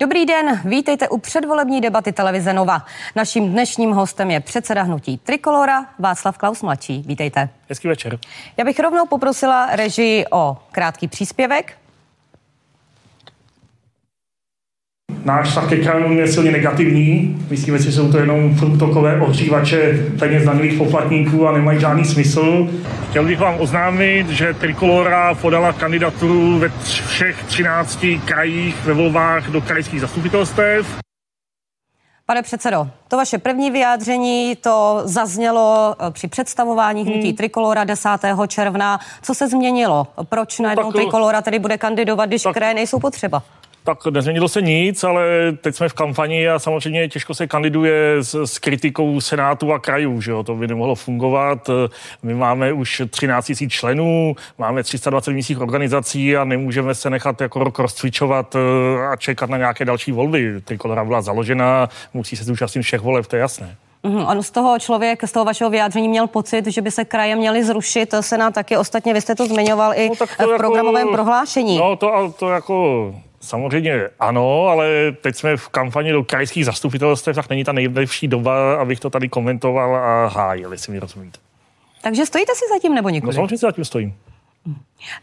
Dobrý den, vítejte u předvolební debaty televize Nova. Naším dnešním hostem je předseda hnutí Trikolora Václav Klaus mladší. Vítejte. Hezký večer. Já bych rovnou poprosila režii o krátký příspěvek. Náš stav ke krajům je silně negativní. Myslíme si, že jsou to jenom fruktokové ohřívače peněz daňových poplatníků a nemají žádný smysl. Chtěl bych vám oznámit, že Trikolora podala kandidaturu ve všech 13 krajích ve volbách do krajských zastupitelstev. Pane předsedo, to vaše první vyjádření, to zaznělo eh, při představování hnutí hmm. Trikolora 10. června. Co se změnilo? Proč najednou no, Trikolora tedy bude kandidovat, když tak, kraje nejsou potřeba? Tak nezměnilo se nic, ale teď jsme v kampani a samozřejmě těžko se kandiduje s, s kritikou Senátu a krajů, že jo? to by nemohlo fungovat. My máme už 13 000 členů, máme 320 místních organizací a nemůžeme se nechat jako rok rozcvičovat eh, a čekat na nějaké další volby. Trikolora byla založena, musí se zúčastnit všech voleb, to je jasné. Mm, on z toho člověk, z toho vašeho vyjádření měl pocit, že by se kraje měly zrušit. Senát taky ostatně, vy jste to zmiňoval i no, v jako, programovém prohlášení. No to, to jako Samozřejmě ano, ale teď jsme v kampani do krajských zastupitelstv, tak není ta nejlepší doba, abych to tady komentoval a hájil, jestli mi rozumíte. Takže stojíte si zatím nebo nikoli? No samozřejmě si zatím stojím.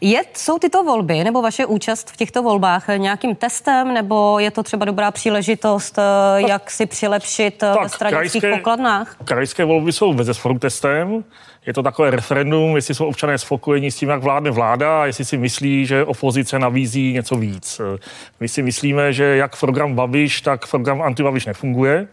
Je, jsou tyto volby nebo vaše účast v těchto volbách nějakým testem, nebo je to třeba dobrá příležitost, eh, tak, jak si přilepšit eh, tak, ve stranických krajské, pokladnách? Krajské volby jsou bez testem. Je to takové referendum, jestli jsou občané spokojení s tím, jak vládne vláda a jestli si myslí, že opozice nabízí něco víc. My si myslíme, že jak program Babiš, tak program Antibabiš nefunguje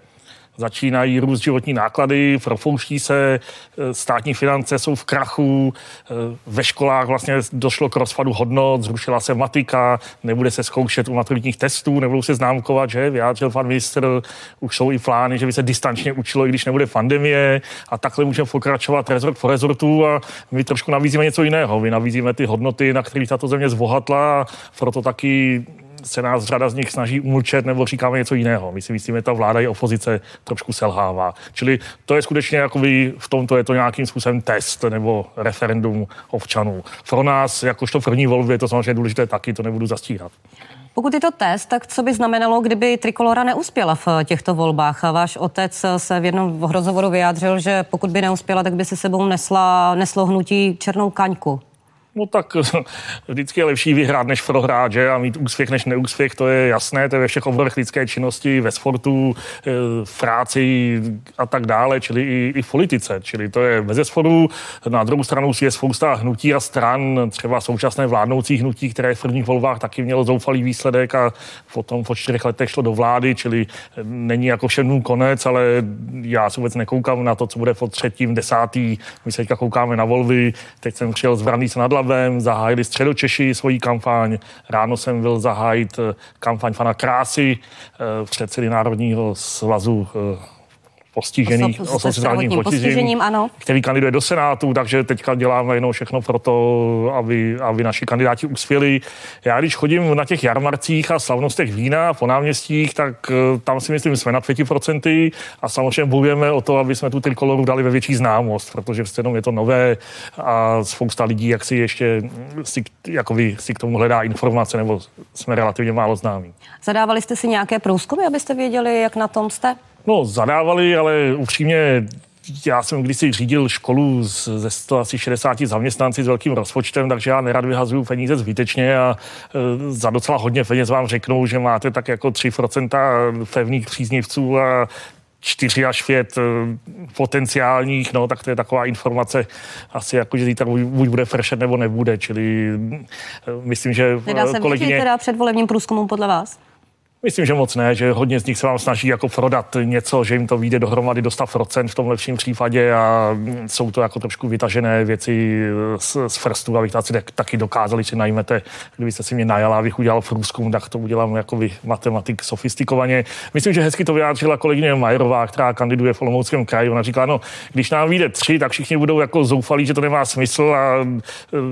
začínají růst životní náklady, propouští se, e, státní finance jsou v krachu, e, ve školách vlastně došlo k rozpadu hodnot, zrušila se matika, nebude se zkoušet u maturitních testů, nebudou se známkovat, že vyjádřil pan ministr, už jsou i plány, že by se distančně učilo, i když nebude pandemie a takhle můžeme pokračovat rezort po rezortu a my trošku nabízíme něco jiného. My nabízíme ty hodnoty, na kterých tato země zbohatla a proto taky se nás řada z nich snaží umlčet nebo říkáme něco jiného. My si myslíme, že ta vláda i opozice trošku selhává. Čili to je skutečně jakoby v tomto je to nějakým způsobem test nebo referendum občanů. Pro nás, jakožto první volby, je to samozřejmě důležité taky, to nebudu zastírat. Pokud je to test, tak co by znamenalo, kdyby Trikolora neuspěla v těchto volbách? Váš otec se v jednom rozhovoru vyjádřil, že pokud by neuspěla, tak by si sebou nesla, neslo hnutí černou kaňku. No tak vždycky je lepší vyhrát, než prohrát, že? A mít úspěch než neúspěch, to je jasné, to je ve všech oborech lidské činnosti, ve sportu, eh, v práci a tak dále, čili i, i v politice. Čili to je bez sporu. Na druhou stranu je spousta hnutí a stran, třeba současné vládnoucí hnutí, které v prvních volbách taky mělo zoufalý výsledek a potom po čtyřech letech šlo do vlády, čili není jako všem konec, ale já se vůbec nekoukám na to, co bude po třetím, desátý. My se teďka koukáme na volby. Teď jsem přijel z Brandýse nad Jihlavem, zahájili středočeši svoji kampaň. Ráno jsem byl zahájit eh, kampaň pana Krásy, eh, předsedy Národního svazu eh, postižených, osob, osob s postižením, postižením ano. který kandiduje do Senátu, takže teďka děláme jenom všechno pro to, aby, aby naši kandidáti uspěli. Já když chodím na těch jarmarcích a slavnostech vína po náměstích, tak eh, tam si myslím, jsme na 5% a samozřejmě bojujeme o to, aby jsme tu trikoloru dali ve větší známost, protože prostě je to nové a spousta lidí, jak si ještě si, jakoby, si k tomu hledá informace, nebo jsme relativně málo známí. Zadávali jste si nějaké průzkumy, abyste věděli, jak na tom jste? No, zadávali, ale upřímně já jsem kdysi řídil školu ze 160 zaměstnanci s velkým rozpočtem, takže já nerad vyhazuju peníze zbytečně a e, za docela hodně peněz vám řeknou, že máte tak jako 3% pevných příznivců a 4 až 5 e, potenciálních, no, tak to je taková informace asi jako, že zítra buď bude fršet nebo nebude, čili e, myslím, že Nedá se kolegyně... teda předvolebním průzkumům podle vás? Myslím, že moc ne, že hodně z nich se vám snaží jako prodat něco, že jim to vyjde dohromady do 100% v tom lepším případě a jsou to jako trošku vytažené věci z, z frstu, abych taci taky dokázali, si najmete, kdybyste si mě najala, abych udělal průzkum, tak to udělám jako vy, matematik sofistikovaně. Myslím, že hezky to vyjádřila kolegyně Majerová, která kandiduje v Olomouckém kraji. Ona říká, no, když nám vyjde tři, tak všichni budou jako zoufalí, že to nemá smysl a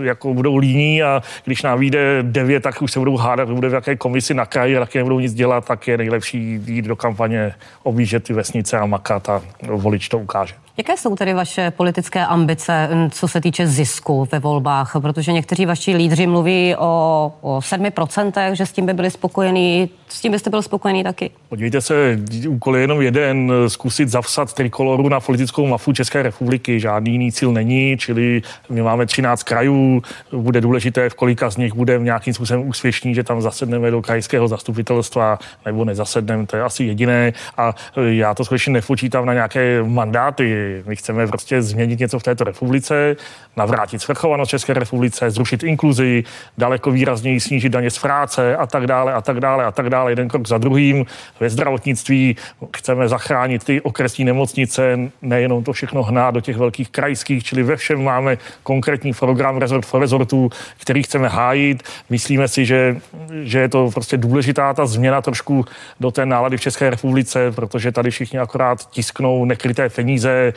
jako budou líní a když nám vyjde devět, tak už se budou hádat, bude v jaké komisi na kraji a taky nebudou nic dělat, tak je nejlepší jít do kampaně, objíždět ty vesnice a makat a volič to ukáže. Jaké jsou tedy vaše politické ambice, co se týče zisku ve volbách? Protože někteří vaši lídři mluví o, o 7%, že s tím by byli spokojení. S tím byste byl spokojený taky? Podívejte se, úkol je jenom jeden, zkusit zavsat trikoloru na politickou mafu České republiky. Žádný jiný cíl není, čili my máme 13 krajů, bude důležité, v kolika z nich bude nějakým způsobem úspěšný, že tam zasedneme do krajského zastupitelstva nebo nezasedneme, to je asi jediné. A já to skutečně nepočítám na nějaké mandáty my chceme prostě změnit něco v této republice, navrátit svrchovanost České republice, zrušit inkluzi, daleko výrazněji snížit daně z práce a tak dále a tak dále a tak dále, jeden krok za druhým. Ve zdravotnictví chceme zachránit ty okresní nemocnice, nejenom to všechno hnát do těch velkých krajských, čili ve všem máme konkrétní program rezort for rezortu, který chceme hájit. Myslíme si, že, že je to prostě důležitá ta změna trošku do té nálady v České republice, protože tady všichni akorát tisknou nekryté peníze,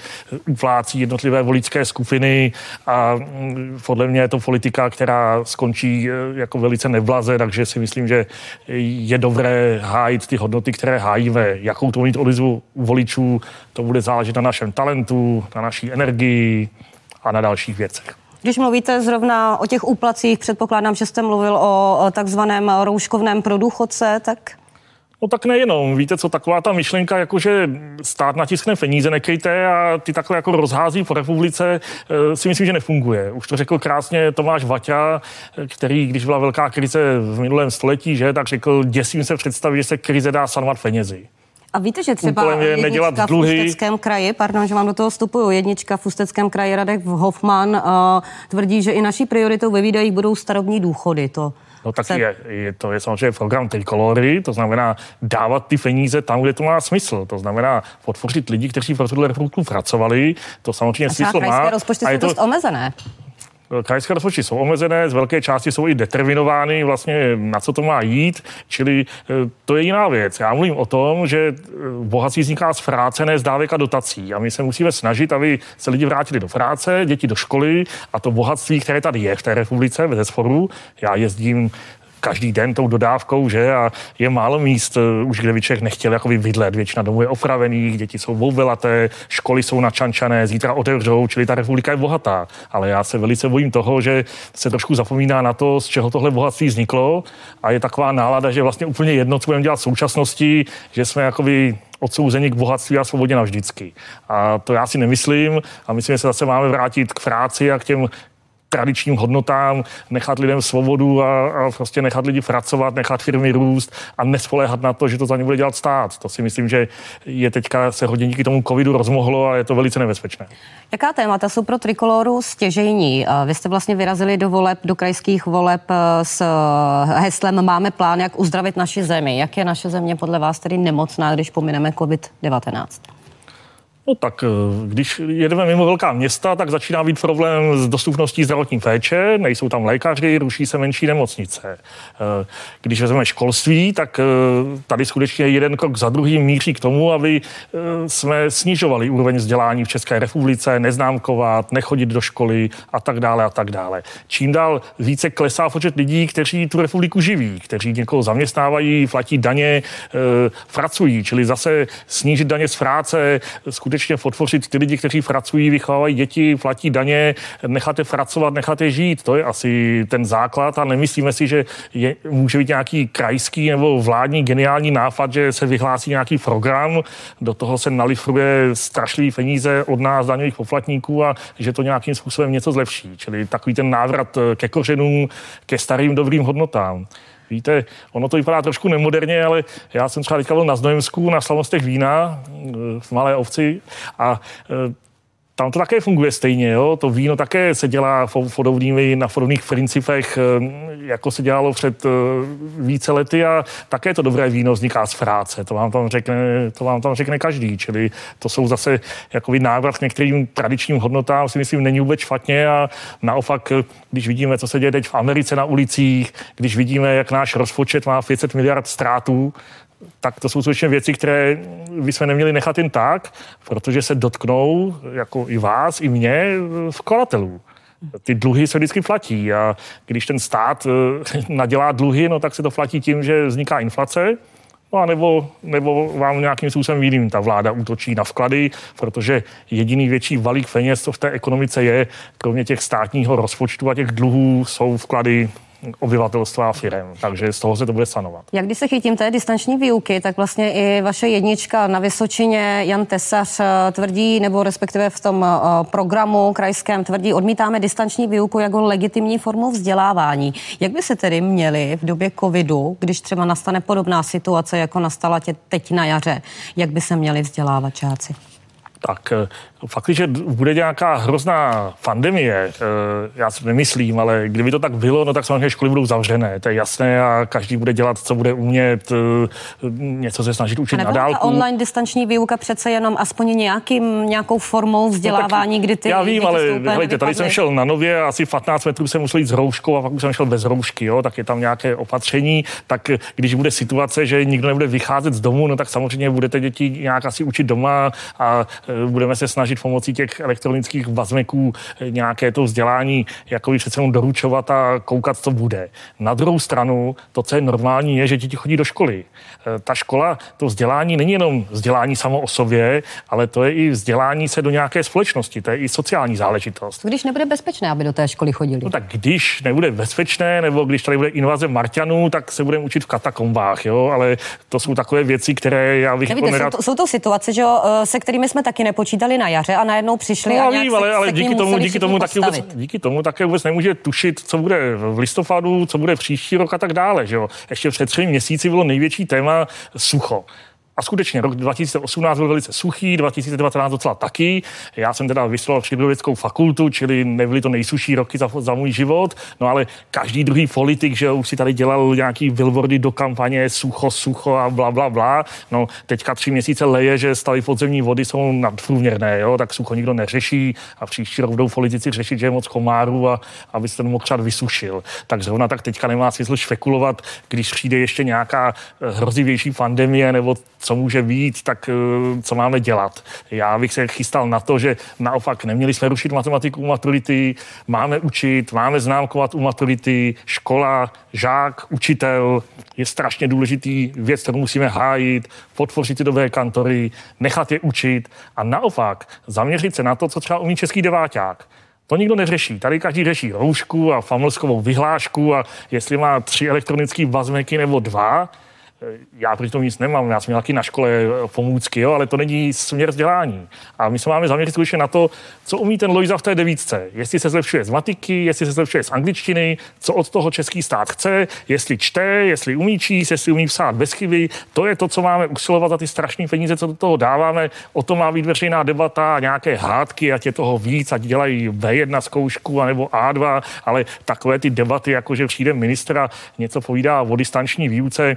uplácí jednotlivé voličské skupiny a mm, podle mě je to politika, která skončí e, jako velice nevlaze, takže si myslím, že je dobré hájit ty hodnoty, které hájíme. Jakou to mít odezvu voličů, to bude záležet na našem talentu, na naší energii a na dalších věcech. Když mluvíte zrovna o těch úplacích, předpokládám, že jste mluvil o takzvaném rouškovném pro důchodce, tak No tak nejenom. Víte, co taková ta myšlenka, jakože stát natiskne peníze nekryté a ty takhle jako rozhází po republice, eh, si myslím, že nefunguje. Už to řekl krásně Tomáš Vaťa, který, když byla velká krize v minulém století, že, tak řekl, děsím se představit, že se krize dá sanovat penězi. A víte, že třeba jednička v Ústeckém kraji, pardon, že vám do toho vstupuju, jednička v Ústeckém kraji Radek Hoffman uh, tvrdí, že i naší prioritou ve výdajích budou starobní důchody. To No tak se... je, je, to je samozřejmě program trikolory, to znamená dávat ty peníze tam, kde to má smysl. To znamená podpořit lidi, kteří pro tuhle republiku pracovali. To samozřejmě a smysl má. rozpočty jsou to... dost omezené. Krajské rozpočty jsou omezené, z velké části jsou i determinovány vlastně na co to má jít, čili e, to je jiná věc. Já mluvím o tom, že e, bohatství vzniká z práce, ne z dávek a dotací. A my se musíme snažit, aby se lidi vrátili do práce, děti do školy a to bohatství, které tady je v té republice, ve sporu. Já jezdím každý den tou dodávkou, že? A je málo míst, eh, už kde by člověk nechtěl jako bydlet. Většina domů je opravených, děti jsou bouvelaté, školy jsou načančané, zítra otevřou, čili ta republika je bohatá. Ale já se velice bojím toho, že se trošku zapomíná na to, z čeho tohle bohatství vzniklo a je taková nálada, že vlastně úplně jedno, co budeme dělat v současnosti, že jsme jakoby odsouzeni k bohatství a svobodě navždycky. A to já si nemyslím a myslím, že se zase máme vrátit k práci a k těm tradičním hodnotám, nechat lidem svobodu a, a prostě nechat lidi pracovat, nechat firmy růst a nespoléhat na to, že to za ně bude dělat stát. To si myslím, že je teďka se hodně díky tomu covidu rozmohlo a je to velice nebezpečné. Jaká témata jsou pro Trikoloru stěžejní? Vy jste vlastně vyrazili do voleb, do krajských voleb eh, s eh, heslem Máme plán, jak uzdravit naši zemi. Jak je naše země podle vás tedy nemocná, když pomineme COVID-19? No tak eh, když jedeme mimo velká města, tak začíná být problém s dostupností zdravotní péče, nejsou tam lékaři, ruší se menší nemocnice. Eh, když vezmeme školství, tak eh, tady skutečně jeden krok za druhým míří k tomu, aby jsme snižovali úroveň vzdělání v České republice, neznámkovat, nechodit do školy a tak dále a tak dále. Čím dál více klesá počet lidí, kteří tu republiku živí, kteří někoho zaměstnávají, platí daně, pracují, čili zase snížit daně z práce, skutečně podpořit ty lidi, kteří pracují, vychovávají děti, platí daně, necháte pracovat, necháte žít. To je asi ten základ a nemyslíme si, že je, může být nějaký krajský nebo vládní geniální nápad, že se vyhlásí nějaký program, do toho se nalifruje strašlivý peníze od nás, daňových poplatníků a že to nějakým způsobem něco zlepší. Čili takový ten návrat ke kořenům, ke starým dobrým hodnotám. Víte, ono to vypadá trošku nemoderně, ale já jsem třeba teďka byl na Znojemsku na slavnostech vína v Malé ovci a e, tam to také funguje stejně, jo? to víno také se dělá podobnými, na podobných principech, eh, jako se dělalo před eh, více lety a také to dobré víno vzniká z práce, to vám tam řekne, to vám tam řekne každý, čili to jsou zase jakoby návrat k některým tradičním hodnotám, si myslím, není vůbec špatně a naopak, když vidíme, co se děje teď v Americe na ulicích, když vidíme, jak náš rozpočet má 500 miliard ztrátů, tak to jsou skutečně věci, které bychom neměli nechat jen tak, protože se dotknou, jako i vás, i mě, vkladatelů. Ty dluhy se vždycky platí a když ten stát eh, nadělá dluhy, no tak se to platí tím, že vzniká inflace, No a nebo, nebo vám nějakým způsobem jiným ta vláda útočí na vklady, protože jediný větší valík peněz, co v té ekonomice je, kromě těch státního rozpočtu a těch dluhů, jsou vklady obyvatelstva a firem, takže z toho se to bude sanovat. Jak když se chytím té distanční výuky, tak vlastně i vaše jednička na Vysočině, Jan Tesař eh, tvrdí, nebo respektive v tom eh, programu krajském tvrdí, odmítáme distanční výuku jako legitimní formu vzdělávání. Jak by se tedy měli v době covidu, když třeba nastane podobná situace, jako nastala tě teď na jaře, jak by se měli vzdělávat čáci? Tak eh, fakt, že bude nějaká hrozná pandemie, eh, já si nemyslím, ale kdyby to tak bylo, no tak samozřejmě školy budou zavřené, to je jasné a každý bude dělat, co bude umět, eh, něco se snažit učit na dálku. online distanční výuka přece jenom aspoň nějakým, nějakou formou vzdělávání, no, kdy ty Já vím, ale hejte, tady jsem šel na nově, asi 15 metrů jsem musel jít s rouškou a pak už jsem šel bez roušky, jo, tak je tam nějaké opatření, tak když bude situace, že nikdo nebude vycházet z domu, no tak samozřejmě budete děti nějak asi učit doma a budeme se snažit pomocí těch elektronických vazmeků nějaké to vzdělání jako přece jenom doručovat a koukat, co bude. Na druhou stranu, to, co je normální, je, že děti chodí do školy. E, ta škola, to vzdělání není jenom vzdělání samo o sobě, ale to je i vzdělání se do nějaké společnosti, to je i sociální záležitost. Když nebude bezpečné, aby do té školy chodili? No tak když nebude bezpečné, nebo když tady bude invaze Marťanů, tak se budeme učit v katakombách, jo, ale to jsou takové věci, které já bych Nevíte, jako nerad... jsou, to, jsou to situace, že jo, e, se kterými jsme taky nepočítali na jaře a najednou přišli no, a vím, ale, ale díky, tomu, díky, tomu taky vůbec, díky tomu také vůbec nemůže tušit, co bude v listopadu, co bude příští rok a tak dále. Že jo? Ještě před třemi měsíci bylo největší téma sucho. A skutečně rok 2018 byl velice suchý, 2019 docela taky. Já jsem teda vystudoval přírodovědeckou fakultu, čili nebyly to nejsuší roky za, za můj život, no ale každý druhý politik, že už si tady dělal nějaký billboardy do kampaně sucho, sucho a bla, bla, bla. No teďka tři měsíce leje, že stavy podzemní vody jsou nadprůměrné, jo, tak sucho nikdo neřeší a příští rok budou politici řešit, že je moc komárů a aby se ten mokřad vysušil. Tak zrovna tak teďka nemá smysl špekulovat, když přijde ještě nějaká hrozivější pandemie nebo co může být, tak eh, co máme dělat. Já bych se chystal na to, že naopak neměli jsme rušit matematiku u maturity, máme učit, máme známkovat u maturity, škola, žák, učitel je strašně důležitý věc, kterou musíme hájit, podpořit ty dobré kantory, nechat je učit a naopak zaměřit se na to, co třeba umí český deváťák. To nikdo neřeší. Tady každý řeší roušku a familskovou vyhlášku a jestli má tři elektronické bazmeky nebo dva, já proti tomu nic nemám, já jsem měl taky na škole eh, pomůcky, jo, ale to není směr vzdělání. A my se máme zaměřit skutečně na to, co umí ten Lojza v té devítce. Jestli se zlepšuje z matiky, jestli se zlepšuje z angličtiny, co od toho český stát chce, jestli čte, jestli umí číst, jestli umí psát bez chyby. To je to, co máme usilovat za ty strašné peníze, co do toho dáváme. O tom má být veřejná debata, nějaké hádky, ať je toho víc, ať dělají B1 zkoušku anebo A2, ale takové ty debaty, jako že přijde ministra, něco povídá o distanční výuce,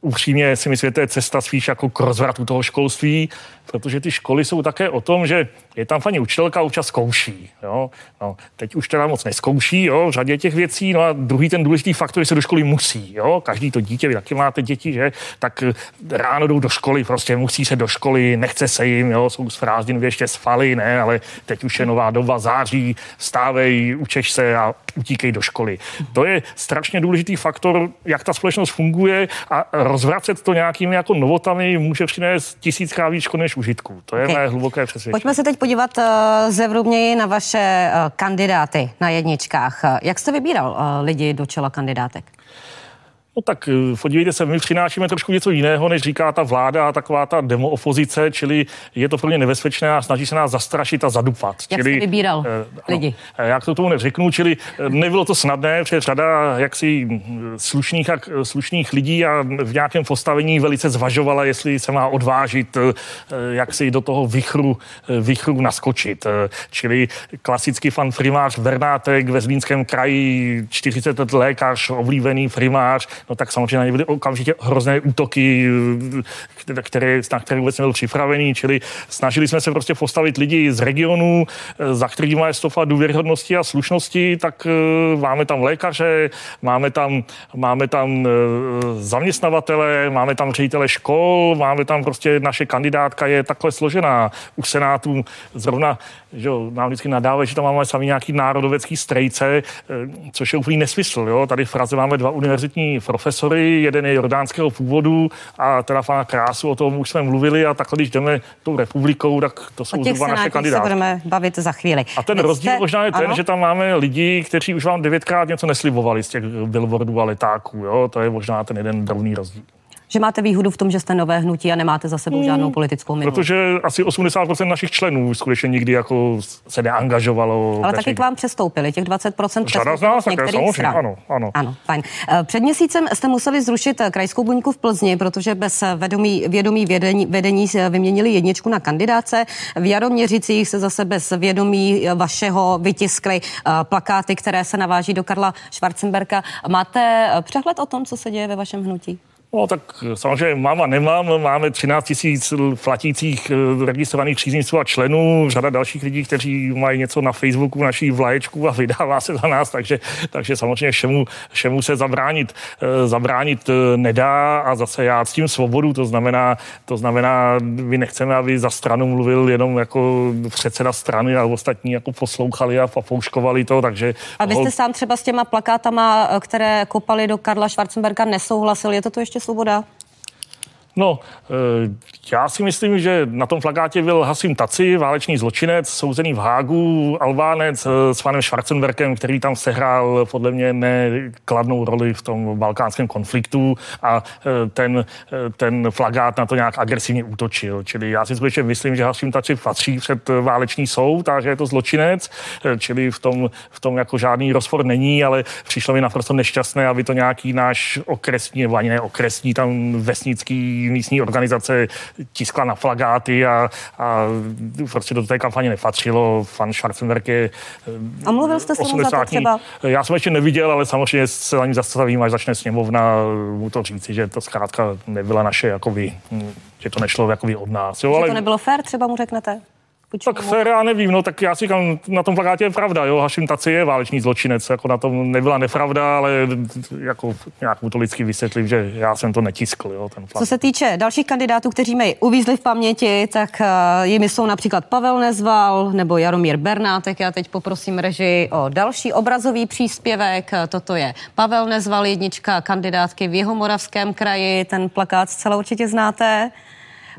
upřímně si myslím, že to je cesta spíš jako k rozvratu toho školství, protože ty školy jsou také o tom, že je tam paní učitelka občas zkouší. Jo? No, teď už teda moc neskouší jo? v řadě těch věcí. No a druhý ten důležitý faktor, že se do školy musí. Jo? Každý to dítě, vy taky máte děti, že? tak ráno jdou do školy, prostě musí se do školy, nechce se jim, jo? jsou z prázdnin ještě svaly, ne, ale teď už je nová doba, září, stávej, učeš se a utíkej do školy. To je strašně důležitý faktor, jak ta společnost funguje a rozvracet to nějakými jako novotami může přinést tisíckrát víc než užitku. To je okay. mé hluboké přesvědčení. Pojďme se teď podívat uh, zevrubněji na vaše uh, kandidáty na jedničkách. Jak jste vybíral uh, lidi do čela kandidátek? No tak eh, podívejte se, my přinášíme trošku něco jiného, než říká ta vláda a taková ta demo opozice, čili je to pro ně nebezpečné a snaží se nás zastrašit a zadupat. Jak čili, jste vybíral eh, lidi? Ano, já to tomu neřeknu, čili eh, nebylo to snadné, protože řada jaksi hm, slušných, a, slušných lidí a v nějakém postavení velice zvažovala, jestli se má odvážit jak si do toho vychru, vychru naskočit. Čili klasický fan primář Bernátek ve Zlínském kraji, 40 let lékař, oblíbený primář, no tak samozřejmě na ně byly okamžitě hrozné útoky, které, na které vůbec nebyl připravený, čili snažili jsme se prostě postavit lidi z regionu, za kterými je stofa důvěryhodnosti a slušnosti, tak eh, máme tam lékaře, máme tam, máme tam eh, zaměstnavatele, máme tam ředitele škol, máme tam prostě naše kandidátka je takhle složená. U Senátu zrovna, že jo, nám vždycky nadávají, že tam máme sami nějaký národovecký strejce, eh, což je úplný nesmysl. Jo? Tady v Praze máme dva univerzitní profesory, jeden je jordánského původu a teda pana Krásu, o tom už jsme mluvili a takhle, když jdeme tou republikou, tak to jsou zhruba naše kandidáty. se budeme bavit za chvíli. A ten Vy rozdíl jste... možná je ten, ano? že tam máme lidi, kteří už vám devětkrát něco neslibovali z těch billboardů a letáků. Jo? To je možná ten jeden drobný rozdíl že máte výhodu v tom, že jste nové hnutí a nemáte za sebou žádnou hmm. politickou minulost. Protože asi 80% našich členů skutečně nikdy jako se neangažovalo. Ale taky k vám přestoupili, těch 20% Řada z nás, také samozřejmě, ano, ano. Ano, fajn. Eh, před měsícem jste museli zrušit eh, krajskou buňku v Plzni, protože bez vědomí, vědomí vědení, vedení vyměnili jedničku na kandidáce. V Jaroměřicích se zase bez vědomí eh, vašeho vytiskly plakáty, které se naváží do Karla Schwarzenberka. Máte přehled o tom, co se děje ve vašem hnutí? No tak samozřejmě mám a nemám. Máme 13 tisíc platících eh, registrovaných příznivců a členů, řada dalších lidí, kteří mají něco na Facebooku, naší vlaječku a vydává se za nás, takže, takže samozřejmě všemu, všemu se zabránit, eh, zabránit eh, nedá a zase já s tím svobodu, to znamená, to znamená, my nechceme, aby za stranu mluvil jenom jako předseda strany a ostatní jako poslouchali a popouškovali to, takže... A vy jste sám třeba s těma plakátama, které kopali do Karla Schwarzenberga, nesouhlasil, je to to ještě Kristoffer Bodö. No, eh, já si myslím, že na tom plakátě byl Hasim Taci, válečný zločinec, souzený v Hágu, Albánec eh, s panem Schwarzenberkem, který tam sehrál podle mě nekladnou roli v tom balkánském konfliktu a eh, ten, ten plakát na to nějak agresivně útočil. Čili já si skutečně myslím, že Hasim Taci patří před válečný soud a že je to zločinec, čili v tom, v tom jako žádný rozpor není, ale přišlo mi naprosto nešťastné, aby to nějaký náš okresní, nebo ani ne okresní, tam vesnický místní organizace tiskla na flagáty a, a prostě do té kampaně nepatřilo. Fan Schwarzenberg je A mluvil jste s za to třeba? Já jsem ještě neviděl, ale samozřejmě se za ní zastavím, až začne sněmovna mu to říci, že to zkrátka nebyla naše, jako vy, že to nešlo jako vy od nás. Jo, že ale... to nebylo fér, třeba mu řeknete? Tak fér, já nevím, no tak já si říkám, na tom plakátě je pravda, jo, Hašim Taci je válečný zločinec, jako na tom nebyla nepravda, ale jako nějak mu to lidsky vysvětlím, že já jsem to netiskl, jo, ten plakát. Co se týče dalších kandidátů, kteří mi uvízli v paměti, tak uh, jimi jsou například Pavel Nezval nebo Jaromír Bernátek. Já teď poprosím režii o další obrazový příspěvek. Toto je Pavel Nezval, jednička kandidátky v Jihomoravském kraji. Ten plakát zcela určitě znáte.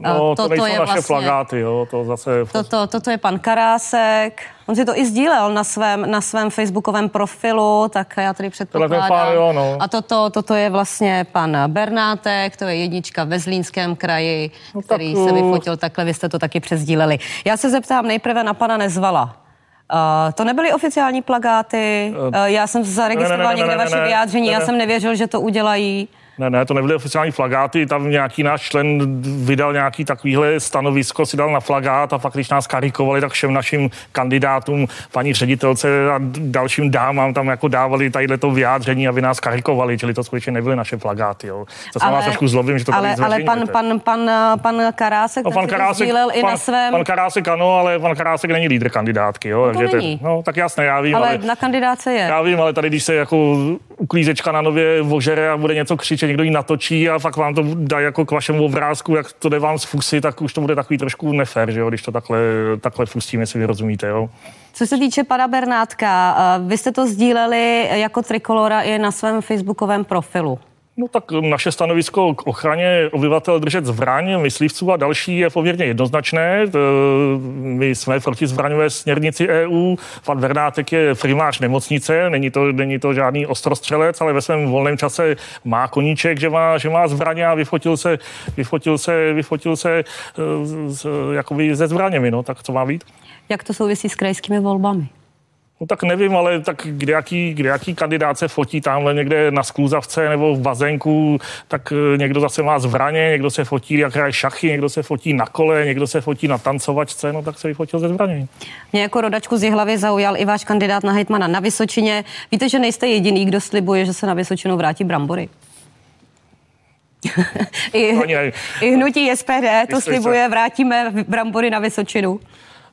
No, to, to nejsou je naše vlastně, plagáty, jo, to zase... Toto, toto je pan Karásek, on si to i sdílel na svém, na svém facebookovém profilu, tak já tady předpokládám. Pán, jo, no. A toto, toto je vlastně pan Bernátek, to je jednička ve Zlínském kraji, no, který tak, se vyfotil takhle, vy jste to taky přezdíleli. Já se zeptám nejprve na pana Nezvala. Uh, to nebyly oficiální plagáty, uh, já jsem zaregistroval někde vaše vyjádření, já jsem nevěřil, že to udělají. Ne, ne, to nebyly oficiální flagáty, tam nějaký náš člen vydal nějaký takovýhle stanovisko, si dal na flagát a pak, když nás karikovali, tak všem našim kandidátům, paní ředitelce a dalším dámám tam jako dávali tadyhle to vyjádření, aby nás karikovali, čili to skutečně nebyly naše flagáty. Jo. To se vás trošku zlobím, že to ale, ale pan, pan, pan, pan Karásek, no, pan Karásek pan, i na svém... Pan Karásek ano, ale pan Karásek není lídr kandidátky. Jo, no, takže není. Ten, no, tak jasné, já vím. Ale, ale na kandidáce je. Já vím, ale tady, když se jako uklízečka na nově vožere a bude něco křičet, někdo ji natočí a fakt vám to dá jako k vašemu obrázku, jak to jde vám z fusy, tak už to bude takový trošku nefér, že jo, když to takhle, takhle fustíme, si vy rozumíte, jo. Co se týče pana Bernátka, eh, vy jste to sdíleli jako Trikolora i na svém facebookovém profilu. No tak naše stanovisko k ochraně obyvatel držet zbraň, myslivců a další je poměrně jednoznačné. My jsme proti zbraňové směrnici EU. Pan Vernátek je primář nemocnice, není to, není to žádný ostrostřelec, ale ve svém volném čase má koníček, že má, že má zbraně a vyfotil se, vyfotil se, vyfotil se eh, z, jakoby ze zbraněmi. No, tak co má být? Jak to souvisí s krajskými volbami? No tak nevím, ale tak kde jaký, kde jaký kandidát se fotí tamhle někde na skluzavce nebo v bazénku, tak eh, někdo zase má zbraně, někdo se fotí, jak hraje šachy, někdo se fotí na kole, někdo se fotí na tancovačce, no tak se vyfotil ze zbraně. Mě jako rodačku z hlavy zaujal i váš kandidát na hejtmana na Vysočině. Víte, že nejste jediný, kdo slibuje, že se na Vysočinu vrátí brambory? I, I hnutí SPD to slibuje, vrátíme brambory na Vysočinu.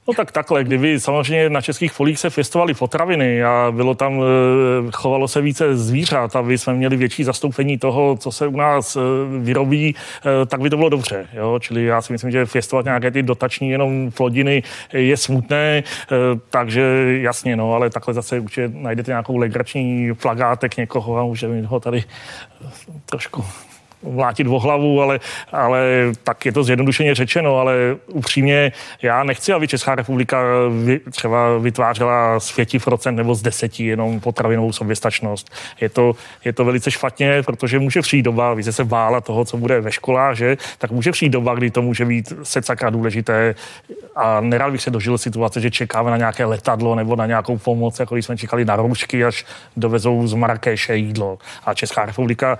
No tak takhle, kdyby samozřejmě na českých polích se pěstovaly potraviny a bylo tam, eh, chovalo se více zvířat, aby jsme měli větší zastoupení toho, co se u nás eh, vyrobí, eh, tak by to bylo dobře. Jo? Čili já si myslím, že pěstovat nějaké ty dotační jenom plodiny je smutné, takže jasně, no, ale takhle zase určitě najdete nějakou legrační flagátek někoho a můžeme ho tady trošku mlátit o hlavu, ale, ale tak je to zjednodušeně řečeno, ale upřímně já nechci, aby Česká republika vy, třeba vytvářela z 5% nebo z 10 jenom potravinovou soběstačnost. Je to, je to velice špatně, protože může přijít doba, vy se bála toho, co bude ve školách, že? tak může přijít doba, kdy to může být secaka důležité a nerád bych se dožil situace, že čekáme na nějaké letadlo nebo na nějakou pomoc, jako když jsme čekali na roušky, až dovezou z Marrakeše jídlo. A Česká republika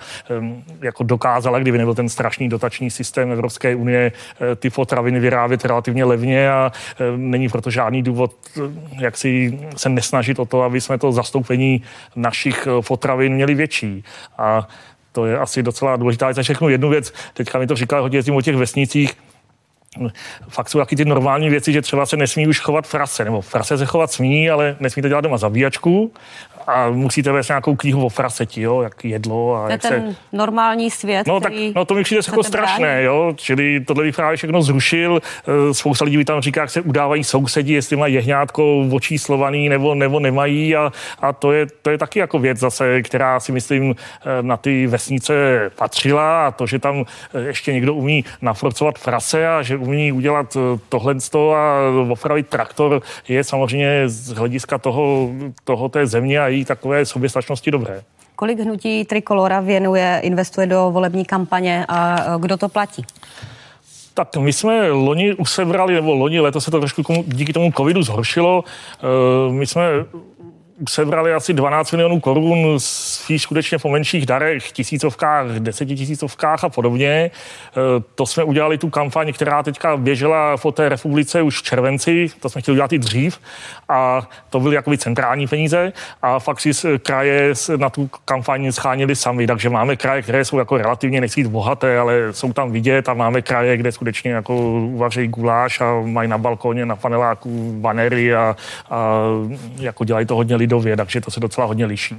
jako dokáže dokázala, kdyby nebyl ten strašný dotační systém Evropské unie, eh, ty potraviny vyrábět relativně levně a eh, není proto žádný důvod, eh, jak si se nesnažit o to, aby jsme to zastoupení našich potravin měli větší. A to je asi docela důležitá věc. Řeknu jednu věc, teďka mi to říkal hodně o těch vesnicích, fakt jsou taky ty normální věci, že třeba se nesmí už chovat frase, nebo frase se chovat smí, ale nesmí to dělat doma zabíjačku a musíte vést nějakou knihu o fraseti, jo, jak jedlo. A to jak ten se... normální svět, No tak no, to mi přijde jako strašné, jo, čili tohle bych právě všechno zrušil. Eh, spousta lidí tam říká, jak se udávají sousedi, jestli mají jehňátko očíslovaný nebo, nebo nemají a, a to, je, to je taky jako věc zase, která si myslím eh, na ty vesnice patřila a to, že tam eh, ještě někdo umí naforcovat frase a že umí udělat tohle a opravit traktor, je samozřejmě z hlediska toho, toho té země a její takové soběstačnosti dobré. Kolik hnutí Trikolora věnuje, investuje do volební kampaně a kdo to platí? Tak my jsme loni usebrali, nebo loni, letos se to trošku díky tomu covidu zhoršilo. Eh, my jsme sebrali asi 12 milionů korun spíš skutečně po menších darech, tisícovkách, desetitisícovkách a podobně. E, to jsme udělali tu kampaň, která teďka běžela po té republice už v červenci, to jsme chtěli udělat i dřív a to byly jakoby centrální peníze a fakt si kraje na tu kampaň schánili sami, takže máme kraje, které jsou jako relativně nechci bohaté, ale jsou tam vidět a máme kraje, kde skutečně jako uvařejí guláš a mají na balkoně, na paneláku banery a, a jako dělají to hodně lidí lidově, takže to se docela hodně liší.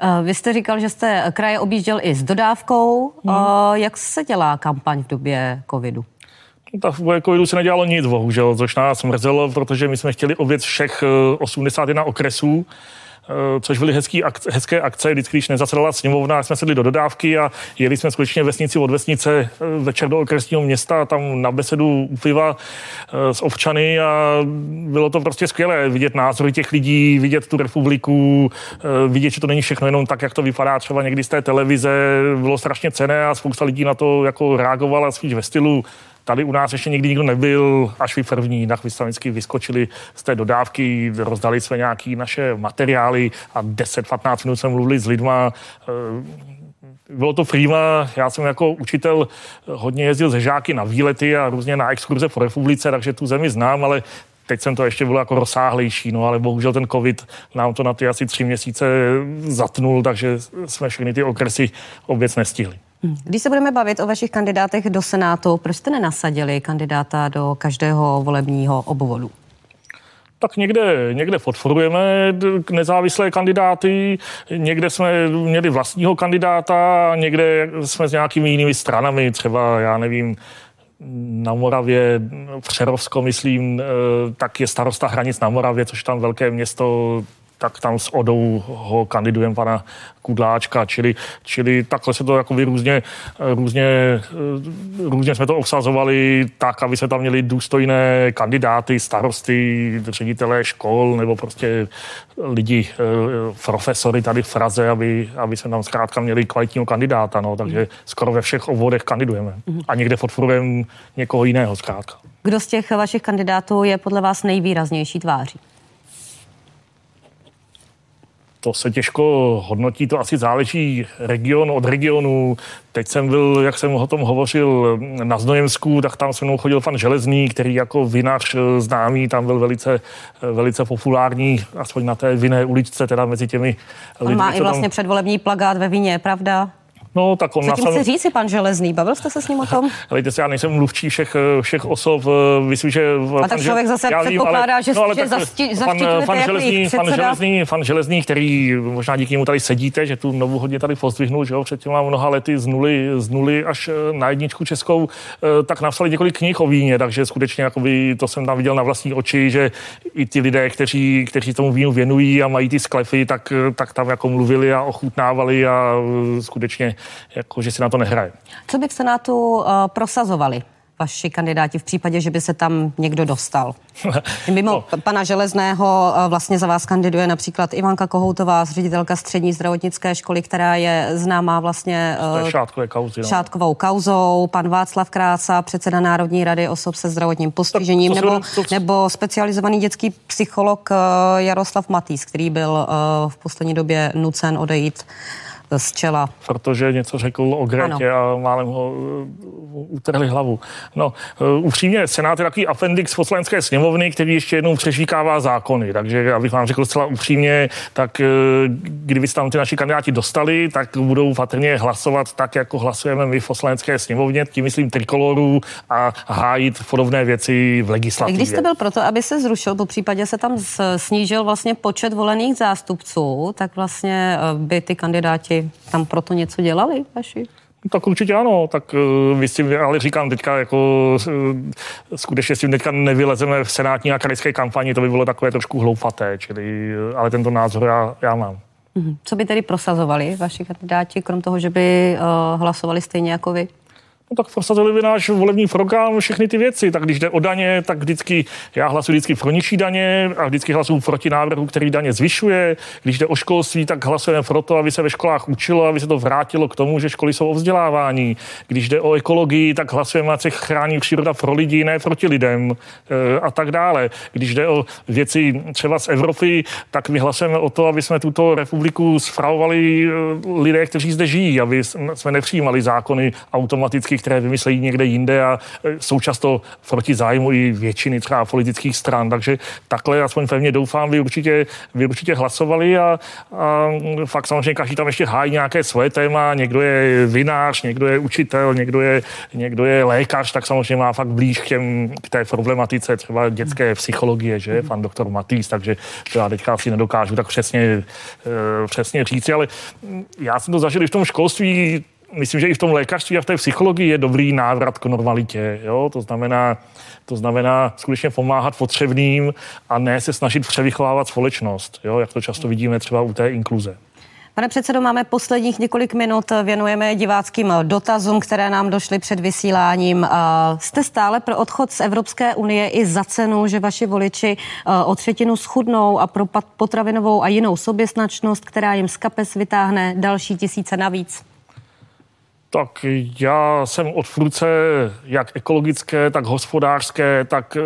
Eh, vy jste říkal, že jste kraje objížděl i s dodávkou. Hmm. Jak se dělá kampaň v době covidu? No, tak v době covidu se nedělalo nic, bohužel, což nás mrzelo, protože my jsme chtěli obět všech 81 eh, okresů Eh, což byly hezký akce, hezké akce, vždycky, když nezasedala sněmovna, jsme sedli do dodávky a jeli jsme skutečně vesnici od vesnice eh, večer do okresního města, tam na besedu piva eh, s občany a bylo to prostě skvělé vidět názory těch lidí, vidět tu republiku, vidět, že to není všechno jenom tak, jak to vypadá třeba někdy z té televize, bylo strašně cené a spousta lidí na to jako reagovala spíš ve stylu Tady u nás ještě nikdy nikdo nebyl, až vy první, vy vždycky vyskočili z té dodávky, rozdali jsme nějaké naše materiály a 10-15 minut jsme mluvili s lidma. Eh, bylo to prýma, já jsem jako učitel hodně jezdil ze žáky na výlety a různě na exkurze po republice, takže tu zemi znám, ale teď jsem to ještě bylo jako rozsáhlejší, no ale bohužel ten covid nám to na ty asi tři měsíce zatnul, takže jsme všechny ty okresy oběc nestihli. Když se budeme bavit o vašich kandidátech do Senátu, proč jste nenasadili kandidáta do každého volebního obvodu? tak někde, někde podporujeme nezávislé kandidáty, někde jsme měli vlastního kandidáta, někde jsme s nějakými jinými stranami, třeba, já nevím, na Moravě, Přerovsko, myslím, eh, tak je starosta hranic na Moravě, což tam velké město, tak tam s Odou ho kandidujeme pana Kudláčka, čili, čili takhle se to jako různě, různě, různě jsme to obsazovali tak, aby se tam měli důstojné kandidáty, starosty, ředitelé škol nebo prostě lidi, eh, profesory tady v Praze, aby, aby se tam zkrátka měli kvalitního kandidáta, no, takže skoro ve všech obvodech kandidujeme a někde podporujeme někoho jiného zkrátka. Kdo z těch vašich kandidátů je podle vás nejvýraznější tváří? To se těžko hodnotí, to asi záleží region od regionu. Teď jsem byl, jak jsem o tom hovořil, na Znojemsku, tak tam se mnou chodil pan Železný, který jako vinař eh, známý, tam byl velice, eh, velice populární, aspoň na té vinné uličce, teda mezi těmi lidmi. On má i vlastně tam... předvolební plagát ve vině, pravda? No, tak on Co tím chce říct si pan Železný? Bavil jste se s ním o tom? Víte, já nejsem mluvčí všech, všech osob. Myslím, že... A tak člověk zase já předpokládá, ale, že, no, ale že zasti, pan, pan, Železný, pan, Železný, pan Železný, který možná díky němu tady sedíte, že tu novu hodně tady pozdvihnul, že jo, před těma mnoha lety z nuly, z nuly až na jedničku českou, tak napsali několik knih o víně, takže skutečně jakoby, to jsem tam viděl na vlastní oči, že i ty lidé, kteří, kteří tomu vínu věnují a mají ty sklepy, tak, tak tam jako mluvili a ochutnávali a skutečně jako, že si na to nehraje. Co by v Senátu uh, prosazovali? vaši kandidáti v případě, že by se tam někdo dostal? Mimo no. pana Železného eh, vlastně za vás kandiduje například Ivanka Kohoutová, ředitelka střední zdravotnické školy, která je známá vlastně uh, šátkové kauzy, no. šátkovou kauzou, pan Václav Kráca, předseda Národní rady osob se zdravotním postižením, nebo, to... nebo specializovaný dětský psycholog Jaroslav Matýs, který byl v poslední době nucen odejít z čela. Protože něco řekl o Gretě ano. a málem ho uh, utrhli hlavu. No, uh, upřímně, Senát je takový appendix poslanecké sněmovny, který ještě jednou přežíkává zákony. Takže, abych vám řekl zcela upřímně, tak uh, kdyby se tam ty naši kandidáti dostali, tak budou patrně hlasovat tak, jako hlasujeme my v poslanecké sněmovně, tím myslím trikoloru a hájit podobné věci v legislativě. Když jste byl proto, aby se zrušil, po případě se tam snížil vlastně počet volených zástupců, tak vlastně by ty kandidáti tam proto něco dělali vaši? Tak určitě ano, tak uh, vy si, ale říkám teďka jako uh, skutečně si teďka nevylezeme v senátní a krajské kampani, to by bylo takové trošku hloupaté, čili, uh, ale tento názor já, já mám. Mhm. Co by tedy prosazovali vaši kandidáti, krom toho, že by uh, hlasovali stejně jako vy? No tak prosazili by náš volební program všechny ty věci. Tak když jde o daně, tak vždycky já hlasuji vždycky pro nižší daně a vždycky hlasuji proti návrhu, který daně zvyšuje. Když jde o školství, tak hlasujeme pro to, aby se ve školách učilo, aby se to vrátilo k tomu, že školy jsou o vzdělávání. Když jde o ekologii, tak hlasujeme, ať se chrání příroda pro lidi, ne proti lidem e, a tak dále. Když jde o věci třeba z Evropy, tak my hlasujeme o to, aby jsme tuto republiku spravovali e, lidé, kteří zde žijí, aby jsme nepřijímali zákony automaticky které vymyslejí někde jinde a e, jsou často proti zájmu i většiny třeba politických stran. Takže takhle, aspoň pevně doufám, vy určitě, vy určitě hlasovali a, a fakt samozřejmě každý tam ještě hájí nějaké svoje téma. Někdo je vinář, někdo je učitel, někdo je, někdo je lékař, tak samozřejmě má fakt blíž k, těm, k té problematice třeba dětské psychologie, že, pan doktor Matýs, takže to já teďka asi nedokážu tak přesně, e, přesně říct, ale já jsem to zažil i v tom školství, myslím, že i v tom lékařství a v té psychologii je dobrý návrat k normalitě. Jo? To znamená, to znamená skutečně pomáhat potřebným a ne se snažit převychovávat společnost, jo? jak to často vidíme třeba u té inkluze. Pane předsedo, máme posledních několik minut, věnujeme diváckým dotazům, které nám došly před vysíláním. Jste stále pro odchod z Evropské unie i za cenu, že vaši voliči o třetinu schudnou a pro potravinovou a jinou soběsnačnost, která jim z kapes vytáhne další tisíce navíc? Tak já jsem odfrůce jak ekologické, tak hospodářské, tak eh,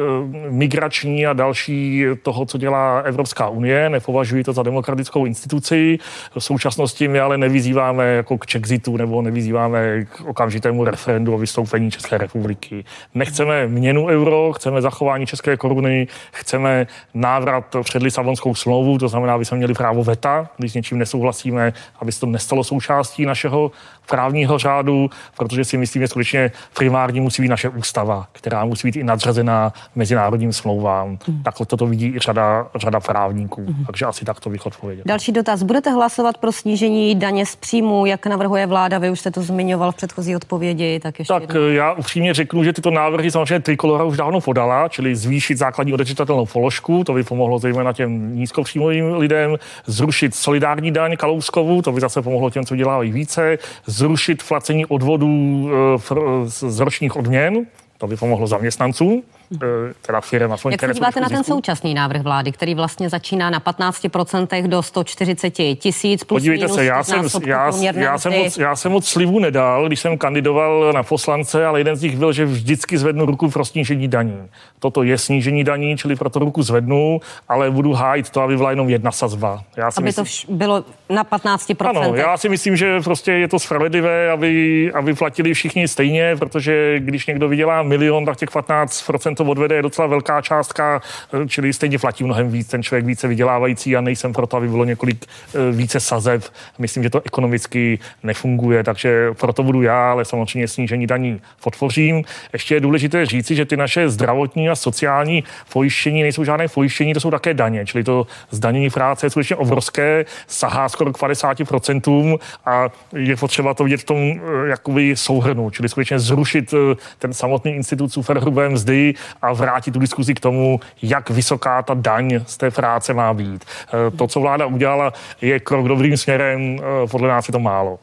migrační a další toho, co dělá Evropská unie. Nepovažuji to za demokratickou instituci. V současnosti my ale nevyzýváme jako k Chexitu nebo nevyzýváme k okamžitému referendu o vystoupení České republiky. Nechceme měnu euro, chceme zachování české koruny, chceme návrat před Lisabonskou smlouvu, to znamená, aby jsme měli právo veta, když s něčím nesouhlasíme, aby se to nestalo součástí našeho právního řádu, protože si myslím, že skutečně primární musí být naše ústava, která musí být i nadřazená mezinárodním smlouvám. Mm. Tak toto vidí i řada, řada právníků. Mm. Takže asi tak to bych odpověděl. Další dotaz. Budete hlasovat pro snížení daně z příjmu, jak navrhuje vláda? Vy už jste to zmiňoval v předchozí odpovědi. Tak, ještě tak jednou. já upřímně řeknu, že tyto návrhy samozřejmě Trikolora už dávno podala, čili zvýšit základní odečitatelnou položku, to by pomohlo zejména těm nízkopříjmovým lidem, zrušit solidární daň Kalouskovu, to by zase pomohlo těm, co dělají více, zrušit placení odvodů eh, z ročních odměn, to by pomohlo zaměstnancům. Eh, teda firm. Aspoň, Jak se díváte na ten současný návrh vlády, který vlastně začíná na 15% do 140 tisíc plus Podívejte minus se, já jsem, já, já, jsem moc, já jsem moc slivu nedal, když jsem kandidoval na poslance, ale jeden z nich byl, že vždycky zvednu ruku pro snížení daní. Toto je snížení daní, čili proto ruku zvednu, ale budu hájit to, aby byla jenom jedna sazba. Já si aby myslím, to vš- bylo na 15%. Ano, já si myslím, že prostě je to spravedlivé, aby, aby platili všichni stejně, protože když někdo vydělá milion, tak těch 15% to odvede je docela velká částka, eh, čili stejně platí mnohem víc ten člověk více vydělávající a nejsem proto, aby bylo několik eh, více sazeb. Myslím, že to ekonomicky nefunguje, takže proto budu já, ale samozřejmě snížení daní podpořím. Ještě je důležité říci, že ty naše zdravotní a sociální pojištění nejsou žádné pojištění, to jsou také daně, čili to zdanění práce je skutečně obrovské, sahá skoro k 50% a je potřeba to vidět v tom eh, jakoby souhrnu, čili skutečně zrušit ten samotný institut superhrubé mzdy a vrátit tu diskuzi k tomu, jak vysoká ta daň z té práce má být. Eh, to, co vláda udělala, je krok dobrým směrem, podle nás je to málo.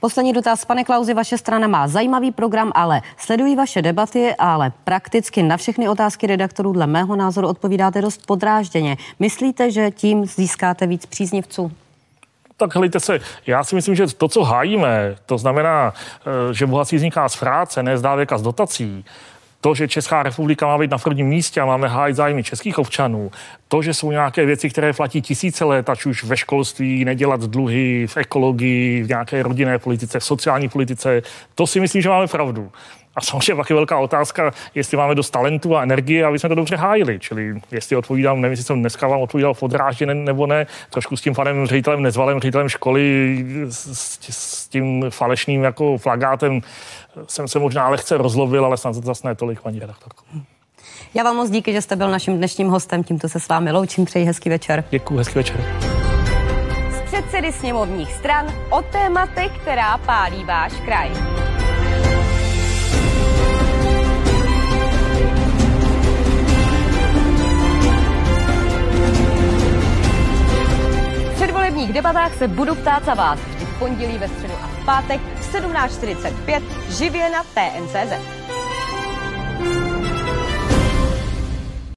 Poslední dotaz, pane Klauzi, vaše strana má zajímavý program, ale sledují vaše debaty, ale prakticky na všechny otázky redaktorů dle mého názoru odpovídáte dost podrážděně. Myslíte, že tím získáte víc příznivců? tak helejte se, já si myslím, že to, co hájíme, to znamená, eh, že bohatství vzniká z práce, ne z dávek a z dotací, to, že Česká republika má být na prvním místě a máme hájit zájmy českých občanů, to, že jsou nějaké věci, které platí tisíce let, ať už ve školství, nedělat dluhy, v ekologii, v nějaké rodinné politice, v sociální politice, to si myslím, že máme pravdu. A samozřejmě pak je velká otázka, jestli máme dost talentu a energie, aby jsme to dobře hájili. Čili jestli odpovídám, nevím, jestli jsem dneska vám odpovídal podráždě nebo ne, trošku s tím panem ředitelem Nezvalem, ředitelem školy, s, s tím falešným jako flagátem jsem se možná lehce rozlovil, ale snad zase ne tolik, paní redaktorko. Já vám moc díky, že jste byl naším dnešním hostem. Tímto se s vámi loučím. Přeji hezký večer. Děkuji, hezký večer. Z předsedy sněmovních stran o tématech, která pálí váš kraj. Předvolebních debatách se budu ptát za vás vždy v pondělí, ve středu a v pátek v 17.45 živě na TNCZ.